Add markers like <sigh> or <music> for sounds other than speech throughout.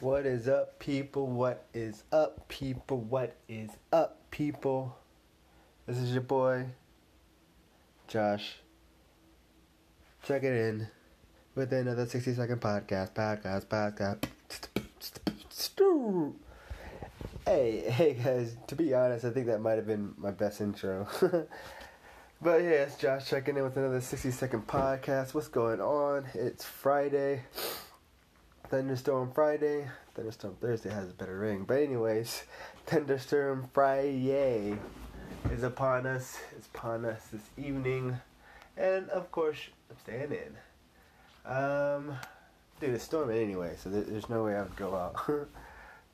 What is up, people? What is up, people? What is up, people? This is your boy, Josh. Check it in with another 60 second podcast. Podcast, podcast. Hey, hey guys, to be honest, I think that might have been my best intro. <laughs> but yeah, it's Josh checking in with another 60 second podcast. What's going on? It's Friday. Thunderstorm Friday. Thunderstorm Thursday has a better ring. But anyways, <laughs> Thunderstorm Friday is upon us. It's upon us this evening. And of course, I'm staying in. Um, dude, it's storming anyway, so there's no way I would go out. <laughs>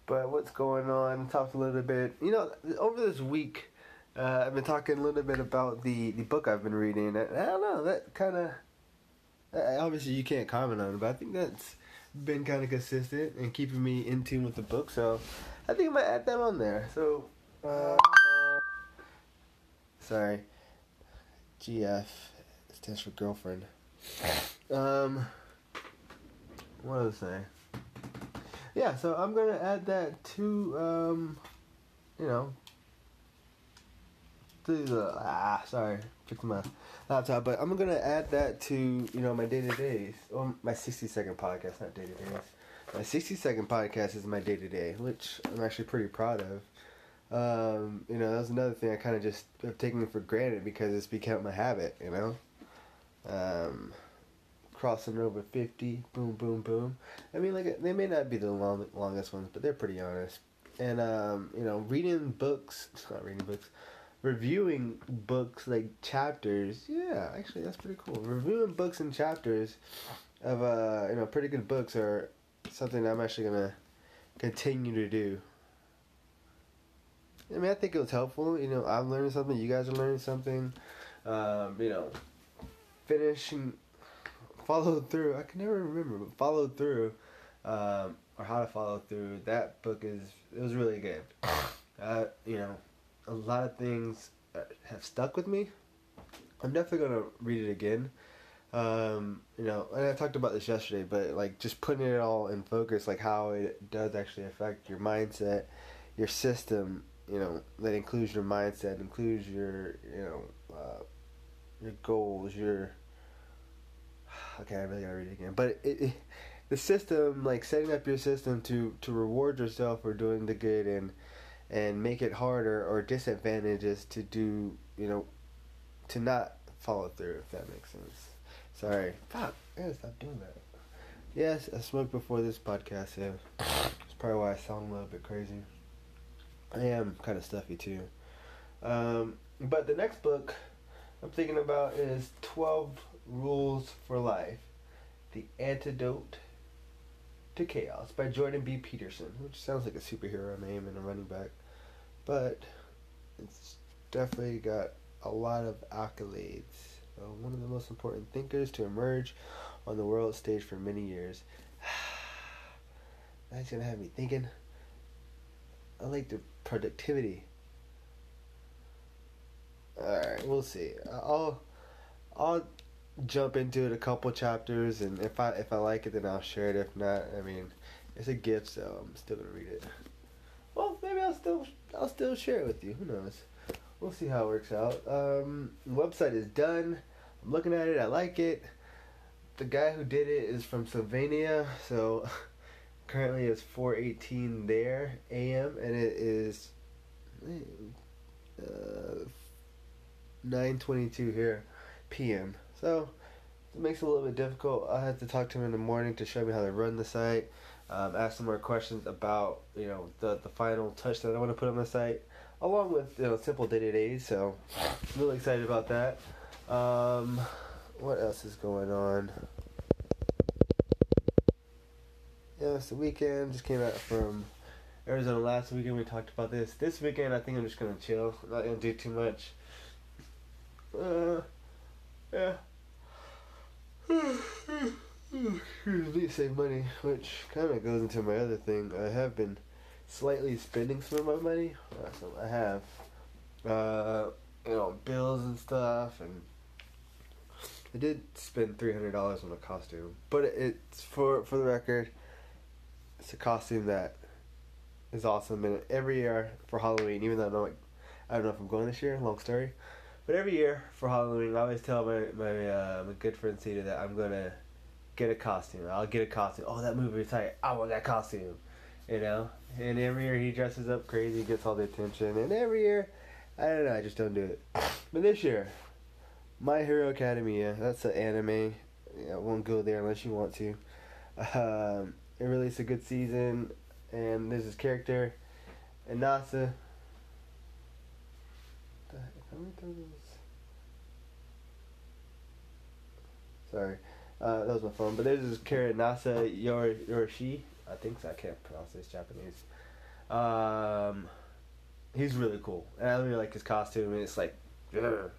but what's going on? Talked a little bit. You know, over this week, uh, I've been talking a little bit about the, the book I've been reading. I don't know, that kind of. Obviously, you can't comment on it, but I think that's been kind of consistent and keeping me in tune with the book. So I think I might add them on there. So, uh, sorry, GF stands for girlfriend. Um, what was I say? Yeah, so I'm gonna add that to um, you know, to the ah sorry, fixing my laptop, but I'm gonna add that to you know my day to days or my 60 second podcast, not day to days. My 60 second podcast is my day to day, which I'm actually pretty proud of. Um, you know, that was another thing I kind of just have taken for granted because it's become my habit. You know, um, crossing over 50, boom, boom, boom. I mean, like they may not be the long, longest ones, but they're pretty honest. And um, you know, reading books, <laughs> not reading books reviewing books like chapters. Yeah, actually, that's pretty cool. Reviewing books and chapters of uh, you know pretty good books are something I'm actually gonna continue to do. I mean, I think it was helpful. You know, I'm learning something. You guys are learning something. Um, you know, finishing, follow through. I can never remember, but follow through, um, or how to follow through. That book is it was really good. <laughs> Uh, you know, a lot of things have stuck with me. I'm definitely gonna read it again. Um, you know, and I talked about this yesterday, but like just putting it all in focus, like how it does actually affect your mindset, your system. You know, that includes your mindset, includes your you know uh, your goals, your. <sighs> Okay, I really gotta read it again, but it, it, the system, like setting up your system to to reward yourself for doing the good and and make it harder or disadvantages to do, you know, to not follow through, if that makes sense. Sorry. Fuck, I gotta stop doing that. Yes, I smoked before this podcast, yeah. That's probably why I sound a little bit crazy. I am kind of stuffy too. Um, but the next book I'm thinking about is 12 Rules for Life The Antidote to Chaos by Jordan B. Peterson, which sounds like a superhero name and a running back, but it's definitely got a lot of accolades. Uh, one of the most important thinkers to emerge on the world stage for many years. <sighs> That's gonna have me thinking. I like the productivity. Alright, we'll see. I'll I'll jump into it a couple chapters, and if I if I like it, then I'll share it. If not, I mean, it's a gift, so I'm still gonna read it. Well, maybe I'll still I'll still share it with you. Who knows? We'll see how it works out. Um, website is done. I'm looking at it. I like it. The guy who did it is from Slovenia, so <laughs> currently it's 4:18 there a.m. and it is uh, 9:22 here p.m. So it makes it a little bit difficult. I had to talk to him in the morning to show me how to run the site. Um, ask some more questions about you know the the final touch that I want to put on the site, along with you know simple day to days. So I'm really excited about that. Um, what else is going on? Yeah, it's the weekend. Just came out from Arizona last weekend. We talked about this. This weekend, I think I'm just gonna chill. I'm not gonna do too much. Uh, yeah. Usually save money, which kind of goes into my other thing. I have been slightly spending some of my money. I have, uh, you know, bills and stuff, and I did spend three hundred dollars on a costume. But it's for for the record, it's a costume that is awesome, and every year for Halloween, even though I don't, like, I don't know if I'm going this year. Long story, but every year for Halloween, I always tell my my uh, my good friend Cedar that I'm gonna get a costume. I'll get a costume. Oh, that movie is tight. I want that costume. You know, and every year he dresses up crazy, gets all the attention, and every year, I don't know, I just don't do it. But this year, My Hero Academia, that's an anime. I won't go there unless you want to. Um, it released a good season, and there's this character, Inasa. Sorry, uh, that was my phone. But this character, Nasa Yor Yoroshi. I think so. I can't pronounce this Japanese. Um, he's really cool, and I really like his costume. And it's like, ugh.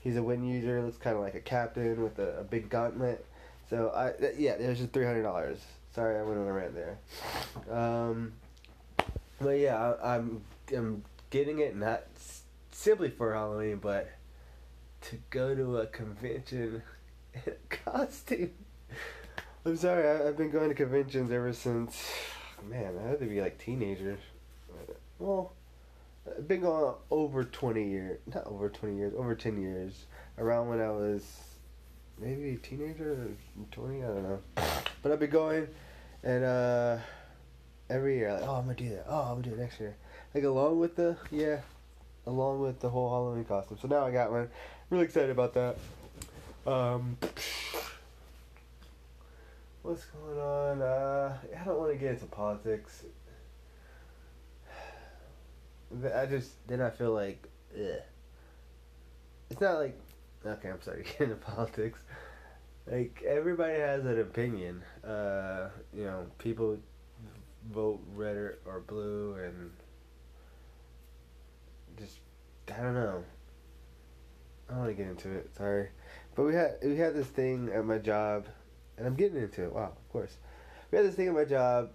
he's a wind user. Looks kind of like a captain with a, a big gauntlet. So I th- yeah, it was just three hundred dollars. Sorry, I went on a rant there. Um, but yeah, I, I'm I'm getting it not s- simply for Halloween, but to go to a convention in <laughs> a costume. I'm sorry, I, I've been going to conventions ever since. Man, I had to be like teenagers. Well, I've been going over twenty years, not over twenty years, over ten years. Around when I was maybe a teenager or twenty, I don't know. But I've been going, and uh, every year, like, oh, I'm gonna do that. Oh, I'm gonna do it next year. Like along with the yeah, along with the whole Halloween costume. So now I got one. Really excited about that. Um, what's going on? Uh, I don't want to get into politics. I just then I feel like, ugh. It's not like okay. I'm sorry, <laughs> to get into politics. Like everybody has an opinion. Uh, you know, people vote red or blue, and just I don't know. I don't want to get into it. Sorry, but we had we had this thing at my job, and I'm getting into it. Wow, of course. We had this thing at my job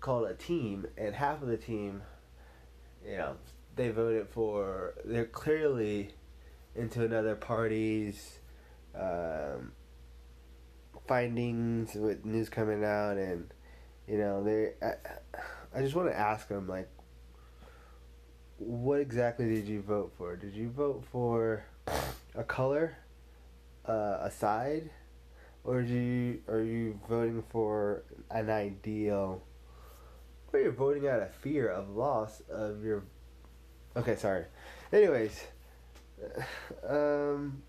called a team, and half of the team, you know, they voted for. They're clearly into another party's um, findings with news coming out, and you know, they. I, I just want to ask them like, what exactly did you vote for? Did you vote for a color, uh, a side, or do you are you voting for an ideal? Or you're voting out of fear of loss of your. Okay, sorry. Anyways, <sighs> um,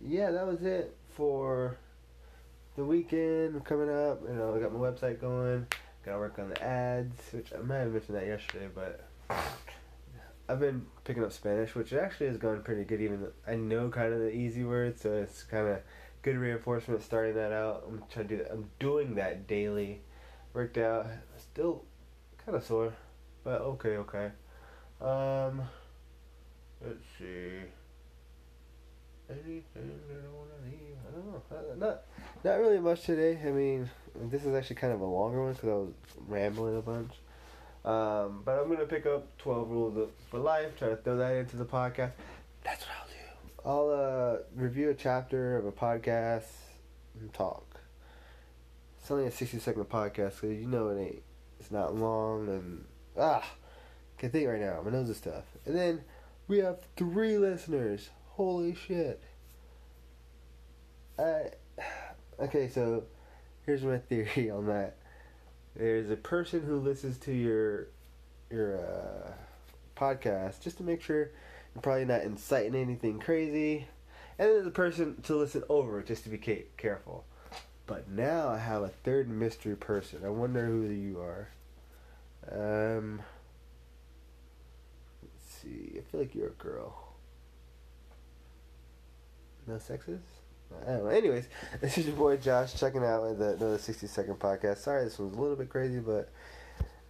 yeah, that was it for the weekend coming up. You know, I got my website going. Gotta work on the ads, which I might have mentioned that yesterday, but I've been picking up Spanish, which actually has gone pretty good. Even I know kind of the easy words, so it's kind of good reinforcement starting that out. I'm trying to do that. I'm doing that daily. Worked out. Still kind of sore, but okay, okay. Um, let's see. Anything that I don't want to leave? I don't know. Not, not really much today. I mean, this is actually kind of a longer one because I was rambling a bunch. Um, but I'm gonna pick up Twelve Rules for Life. Try to throw that into the podcast. That's what I'll do. I'll uh, review a chapter of a podcast and talk. It's only a sixty second podcast, so you know it ain't. It's not long and ah, can think right now. My nose is tough. And then we have three listeners. Holy shit. I <sighs> okay, so here's my <laughs> theory on that. There's a person who listens to your your uh, podcast just to make sure you're probably not inciting anything crazy, and then a person to listen over just to be ca- careful. But now I have a third mystery person. I wonder who you are. Um, let's see. I feel like you're a girl. No sexes? I don't know. Anyways, <laughs> this is your boy Josh checking out with another 60 second podcast. Sorry, this one's a little bit crazy, but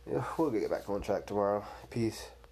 you know, we'll get back on track tomorrow. Peace.